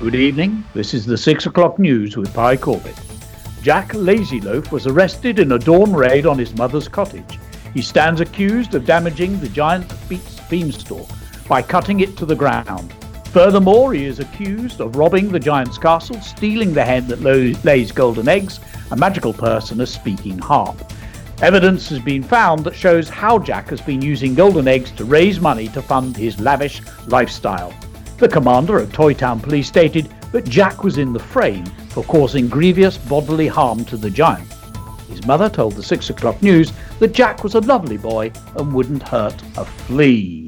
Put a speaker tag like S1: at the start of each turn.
S1: Good evening. This is the 6 o'clock news with Pie Corbett. Jack Lazyloaf was arrested in a dawn raid on his mother's cottage. He stands accused of damaging the giant beanstalk by cutting it to the ground. Furthermore, he is accused of robbing the giant's castle, stealing the hen that lays golden eggs, a magical person, a speaking harp. Evidence has been found that shows how Jack has been using golden eggs to raise money to fund his lavish lifestyle. The commander of Toytown Police stated that Jack was in the frame for causing grievous bodily harm to the giant. His mother told the 6 o'clock news that Jack was a lovely boy and wouldn't hurt a flea.